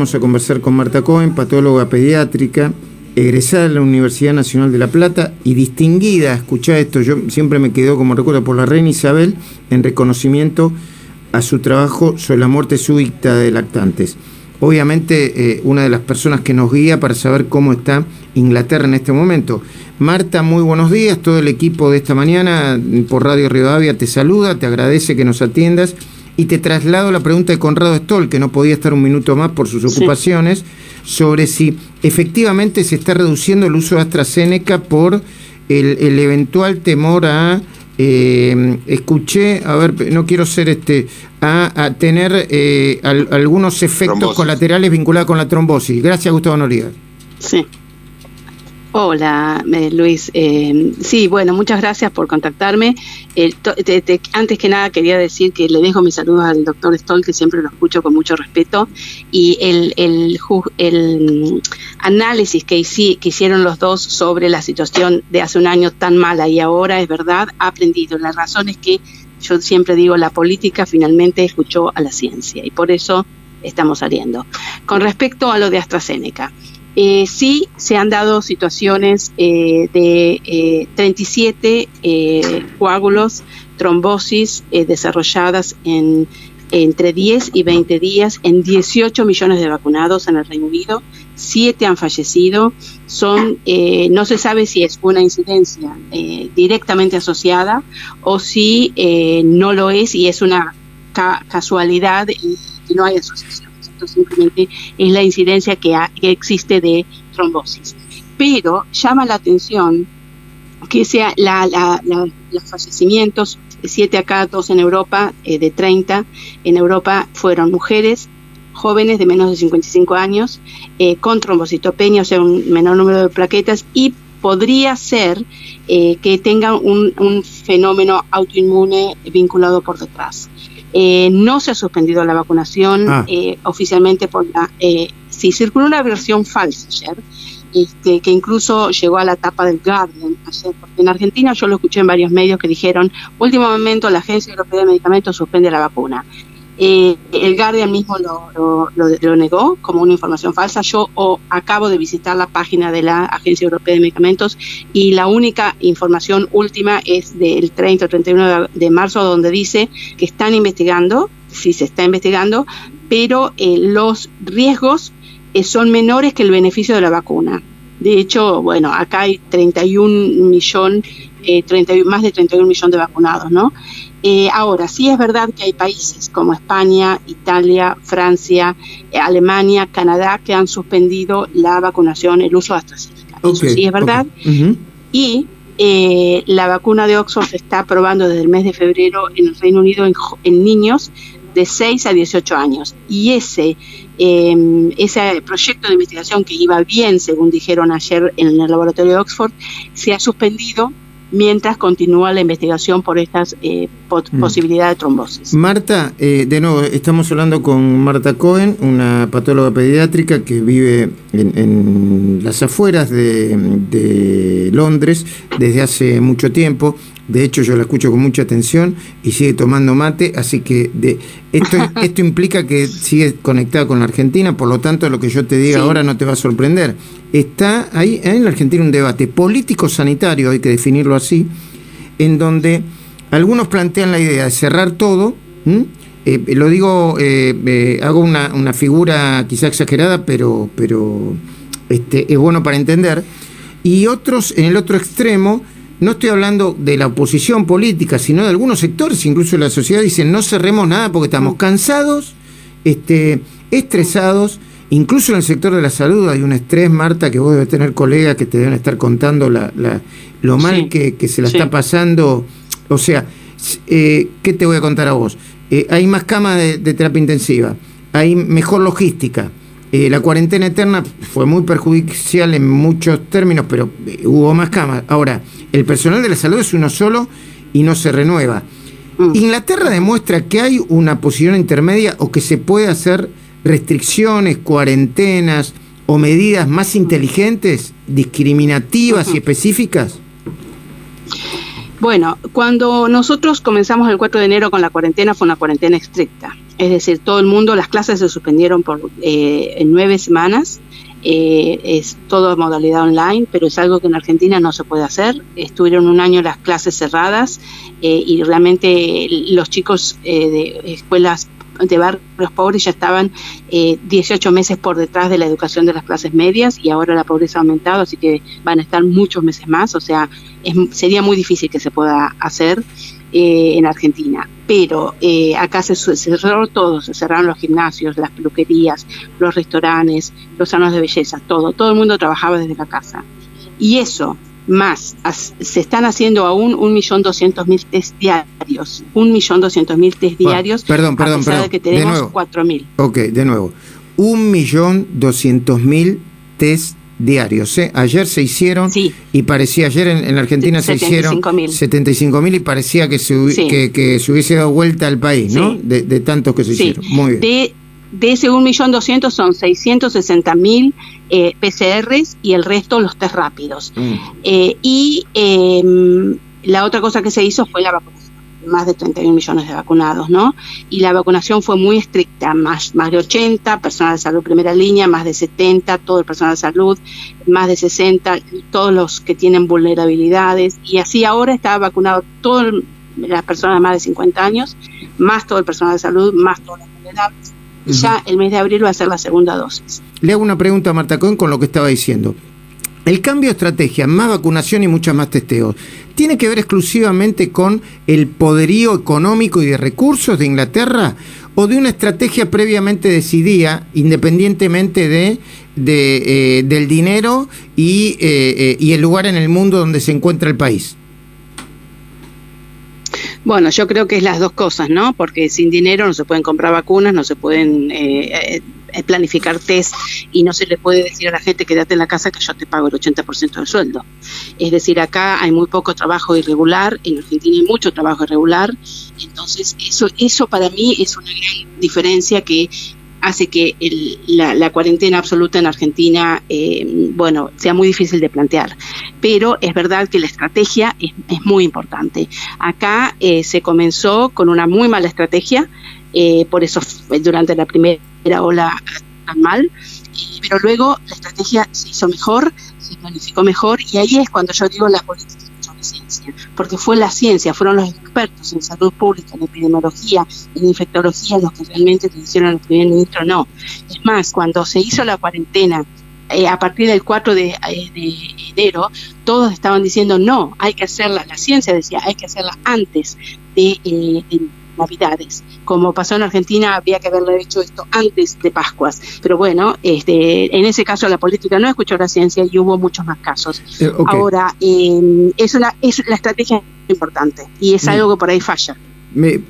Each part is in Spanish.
vamos a conversar con Marta Cohen, patóloga pediátrica, egresada de la Universidad Nacional de La Plata y distinguida, escuchá esto, yo siempre me quedo como recuerdo por la reina Isabel en reconocimiento a su trabajo sobre la muerte súbita de lactantes. Obviamente eh, una de las personas que nos guía para saber cómo está Inglaterra en este momento. Marta, muy buenos días, todo el equipo de esta mañana por Radio Rivadavia te saluda, te agradece que nos atiendas y te traslado la pregunta de Conrado Stoll, que no podía estar un minuto más por sus ocupaciones, sobre si efectivamente se está reduciendo el uso de AstraZeneca por el, eventual temor a eh, escuché, a ver, no quiero ser este, a, tener eh, algunos efectos colaterales vinculados con la trombosis. Gracias, Gustavo Noriega. Sí. Hola, eh, Luis. Eh, sí, bueno, muchas gracias por contactarme. antes que nada quería decir que le dejo mis saludos al doctor Stoll, que siempre lo escucho con mucho respeto, y el, el, el análisis que, que hicieron los dos sobre la situación de hace un año tan mala y ahora es verdad, ha aprendido. La razón es que yo siempre digo, la política finalmente escuchó a la ciencia y por eso estamos saliendo. Con respecto a lo de AstraZeneca, eh, sí se han dado situaciones eh, de 37 eh, coágulos, trombosis desarrolladas en entre 10 y 20 días en 18 millones de vacunados en el Reino Unido, 7 han fallecido, son, no se sabe si es una incidencia directamente asociada o si no lo es y es una casualidad y no hay asociación simplemente es la incidencia que, existe de trombosis. Pero llama la atención que sea la, los fallecimientos, 7 acá, 2 en Europa, eh, de 30 en Europa fueron mujeres jóvenes de menos de 55 años eh, con trombocitopenia, o sea, un menor número de plaquetas y podría ser eh, que tengan un, fenómeno autoinmune vinculado por detrás. Eh, no se ha suspendido la vacunación ah. eh, oficialmente por la... Eh, sí, circuló una versión falsa ayer, este, que incluso llegó a la tapa del Guardian ayer, porque en Argentina yo lo escuché en varios medios que dijeron, último momento la Agencia Europea de Medicamentos suspende la vacuna. Eh, el Guardian mismo lo, lo, negó como una información falsa. Yo acabo de visitar la página de la Agencia Europea de Medicamentos y la única información última es del 30 o 31 de, marzo donde dice que están investigando, si se está investigando, pero eh, los riesgos eh, son menores que el beneficio de la vacuna. De hecho, bueno, acá hay 31 millón, eh, más de 31 millones de vacunados, ¿no? Eh, ahora, sí es verdad que hay países como España, Italia, Francia, eh, Alemania, Canadá que han suspendido la vacunación, el uso de AstraZeneca. Eso sí es verdad. Y eh, la vacuna de Oxford se está aprobando desde el mes de febrero en el Reino Unido en, niños de 6 a 18 años. Y ese, em, ese proyecto de investigación que iba bien, según dijeron ayer en el laboratorio de Oxford, se ha suspendido mientras continúa la investigación por estas eh, mm. posibilidades de trombosis. Marta, eh, de nuevo, estamos hablando con Marta Cohen, una patóloga pediátrica que vive en, las afueras de, de, Londres desde hace mucho tiempo. De hecho, yo la escucho con mucha atención y sigue tomando mate, así que de, esto, esto implica que sigue conectada con la Argentina, por lo tanto, lo que yo te diga ahora no te va a sorprender. Está ahí en la Argentina un debate político-sanitario, hay que definirlo así, en donde algunos plantean la idea de cerrar todo. Eh, lo digo, eh, eh, hago una, una, figura quizá exagerada, pero, pero este, es bueno para entender. Y otros, en el otro extremo, no estoy hablando de la oposición política, sino de algunos sectores, incluso de la sociedad, dicen no cerremos nada porque estamos cansados, este, estresados, incluso en el sector de la salud hay un estrés, Marta, que vos debes tener colegas que te deben estar contando la, lo mal que, se la está pasando. O sea, eh, ¿qué te voy a contar a vos? Eh, hay más camas de, terapia intensiva, hay mejor logística. Eh, la cuarentena eterna fue muy perjudicial en muchos términos, pero hubo más camas. Ahora, el personal de la salud es uno solo y no se renueva. Mm. Inglaterra demuestra que hay una posición intermedia o que se puede hacer restricciones, cuarentenas o medidas más inteligentes, discriminativas y específicas. Bueno, cuando nosotros comenzamos el 4 de enero con la cuarentena fue una cuarentena estricta. Es decir, todo el mundo, las clases se suspendieron por en nueve semanas. es todo modalidad online, pero es algo que en Argentina no se puede hacer. Estuvieron un año las clases cerradas y realmente los chicos de escuelas de barrios pobres ya estaban 18 eh, meses por detrás de la educación de las clases medias y ahora la pobreza ha aumentado, así que van a estar muchos meses más, o sea, sería muy difícil que se pueda hacer eh, en Argentina. Pero eh, acá se, cerró todo, se cerraron los gimnasios, las peluquerías, los restaurantes, los salones de belleza, todo, todo el mundo trabajaba desde la casa. Y eso más. Se están haciendo aún un millón doscientos mil test diarios. Un millón doscientos mil test diarios. perdón, perdón, perdón. que tenemos cuatro mil. Ok, de nuevo. Un millón doscientos mil test diarios. ¿eh? Ayer se hicieron y parecía, ayer en, Argentina se hicieron 75 mil y parecía que se, que, se hubiese dado vuelta al país, ¿no? De, de, tantos que se hicieron. Muy bien de ese 1.200.000 son 660.000 eh, PCRs y el resto los test rápidos. Mm. Eh, y em, la otra cosa que se hizo fue la vacunación, más de 31 millones de vacunados, ¿no? Y la vacunación fue muy estricta, más, más de 80, personal de salud primera línea, más de 70, todo el personal de salud, más de 60, todos los que tienen vulnerabilidades. Y así ahora está vacunado todas las personas de más de 50 años, más todo el personal de salud, más todos los vulnerables ya el mes de abril va a ser la segunda dosis. Le hago una pregunta a Marta Cohen con lo que estaba diciendo. El cambio de estrategia, más vacunación y muchas más testeos, ¿tiene que ver exclusivamente con el poderío económico y de recursos de Inglaterra o de una estrategia previamente decidida, independientemente de, eh, del dinero y, eh, eh, y el lugar en el mundo donde se encuentra el país? Bueno, yo creo que es las dos cosas, ¿no? Porque sin dinero no se pueden comprar vacunas, no se pueden planificar test y no se le puede decir a la gente quédate en la casa que yo te pago el 80% del sueldo. Es decir, acá hay muy poco trabajo irregular, en Argentina hay mucho trabajo irregular, entonces eso, eso para mí es una gran diferencia que hace que la, cuarentena absoluta en Argentina, eh, bueno, sea muy difícil de plantear. Pero es verdad que la estrategia es, muy importante. Acá eh, se comenzó con una muy mala estrategia, eh, por eso durante la primera ola tan mal, pero luego la estrategia se hizo mejor, se planificó mejor y ahí es cuando yo digo la política ciencia, porque fue la ciencia, fueron los expertos en salud pública, en epidemiología, en infectología los que realmente te dijeron al primer ministro no. Es más, cuando se hizo la cuarentena eh, a partir del 4 de, eh, de, enero, todos estaban diciendo no, hay que hacerla, la ciencia decía, hay que hacerla antes de, eh, de Navidades. Como pasó en Argentina, había que haberle hecho esto antes de Pascuas. Pero bueno, este, en ese caso la política no escuchó la ciencia y hubo muchos más casos. Eh, Ahora, eh, es, una, es la estrategia importante y es algo que por ahí falla.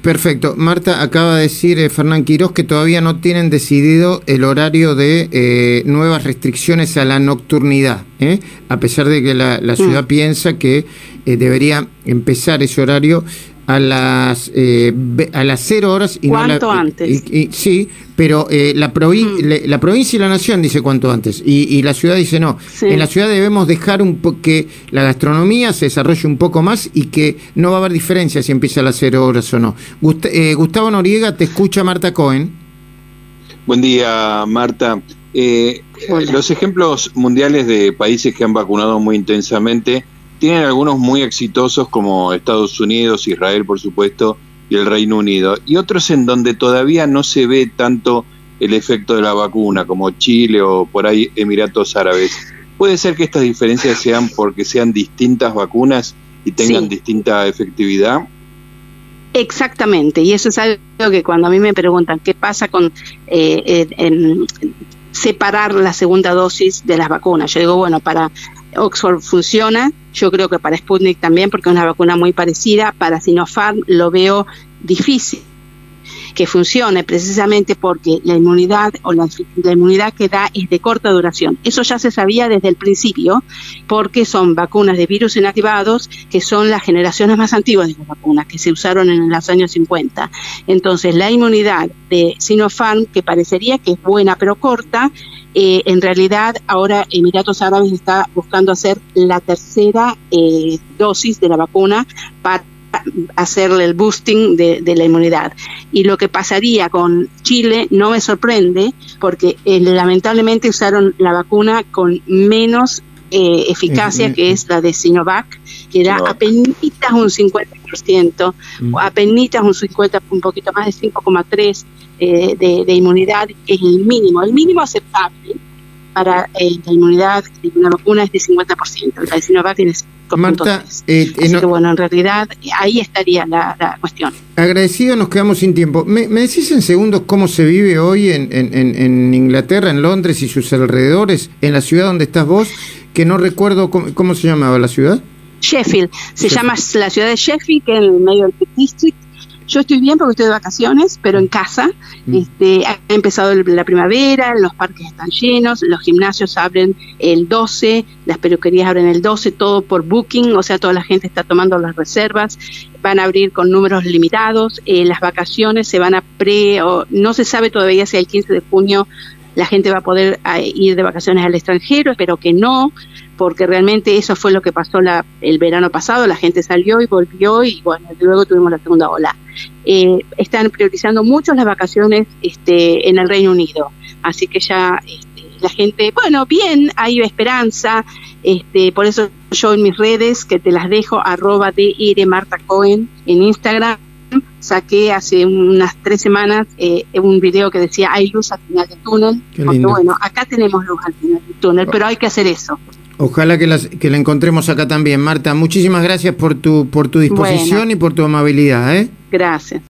perfecto. Marta acaba de decir eh, Fernán Quirós que todavía no tienen decidido el horario de eh, nuevas restricciones a la nocturnidad, a pesar de que la, la ciudad mm. piensa que debería empezar ese horario a las eh, a las cero horas y ¿Cuánto antes? sí, pero eh, la, la provincia y la nación dice cuánto antes y, la ciudad dice no. En la ciudad debemos dejar un que la gastronomía se desarrolle un poco más y que no va a haber diferencia si empieza a las cero horas o no. Eh, Gustavo Noriega, te escucha Marta Cohen. Buen día, Marta. los ejemplos mundiales de países que han vacunado muy intensamente tienen algunos muy exitosos como Estados Unidos, Israel por supuesto y el Reino Unido, y otros en donde todavía no se ve tanto el efecto de la vacuna, como Chile o por ahí Emiratos Árabes. ¿Puede ser que estas diferencias sean porque sean distintas vacunas y tengan distinta efectividad? Exactamente, y eso es algo que cuando a mí me preguntan qué pasa con eh, separar la segunda dosis de las vacunas, yo digo, bueno, para Oxford funciona, yo creo que para Sputnik también, porque es una vacuna muy parecida. Para Sinopharm lo veo difícil que funcione precisamente porque la inmunidad o la, inmunidad que da es de corta duración. Eso ya se sabía desde el principio porque son vacunas de virus inactivados que son las generaciones más antiguas de las vacunas que se usaron en los años 50. Entonces la inmunidad de Sinopharm que parecería que es buena pero corta eh, en realidad, ahora Emiratos Árabes está buscando hacer la tercera eh, dosis de la vacuna para hacerle el boosting de, la inmunidad. Y lo que pasaría con Chile no me sorprende porque eh, lamentablemente usaron la vacuna con menos eh, eficacia, que es la de Sinovac, que era apenas un 50%, mm. apenas un 50, un poquito más de 5,3 eh, de, de, inmunidad, es el mínimo, el mínimo aceptable para eh, la inmunidad de una vacuna es de 50%, la de Sinovac tiene Marta, eh, Así que bueno, en realidad ahí estaría la, cuestión. Agradecido, nos quedamos sin tiempo. ¿Me, decís en segundos cómo se vive hoy en, en, en, Inglaterra, en Londres y sus alrededores, en la ciudad donde estás vos, que no recuerdo cómo, se llamaba la ciudad? Sheffield, se llama la ciudad de Sheffield, que es en el medio del District, yo estoy bien porque estoy de vacaciones, pero en casa. Mm. Este, ha empezado la primavera, los parques están llenos, los gimnasios abren el 12, las peluquerías abren el 12, todo por booking, o sea, toda la gente está tomando las reservas, van a abrir con números limitados, eh, las vacaciones se van a pre, o no se sabe todavía si el 15 de junio la gente va a poder eh, ir de vacaciones al extranjero, espero que no, porque realmente eso fue lo que pasó la, el verano pasado, la gente salió y volvió y bueno, luego tuvimos la segunda ola. Eh, están priorizando mucho las vacaciones este, en el Reino Unido, así que ya este, la gente, bueno, bien, hay esperanza, este, por eso yo en mis redes, que te las dejo, arroba de Marta Cohen en Instagram, saqué hace unas tres semanas eh, un video que decía hay luz al final del túnel, porque bueno, acá tenemos luz al final del túnel, pero hay que hacer eso. Ojalá que, las, que la encontremos acá también, Marta. Muchísimas gracias por tu, por tu disposición y por tu amabilidad. ¿eh? Gracias.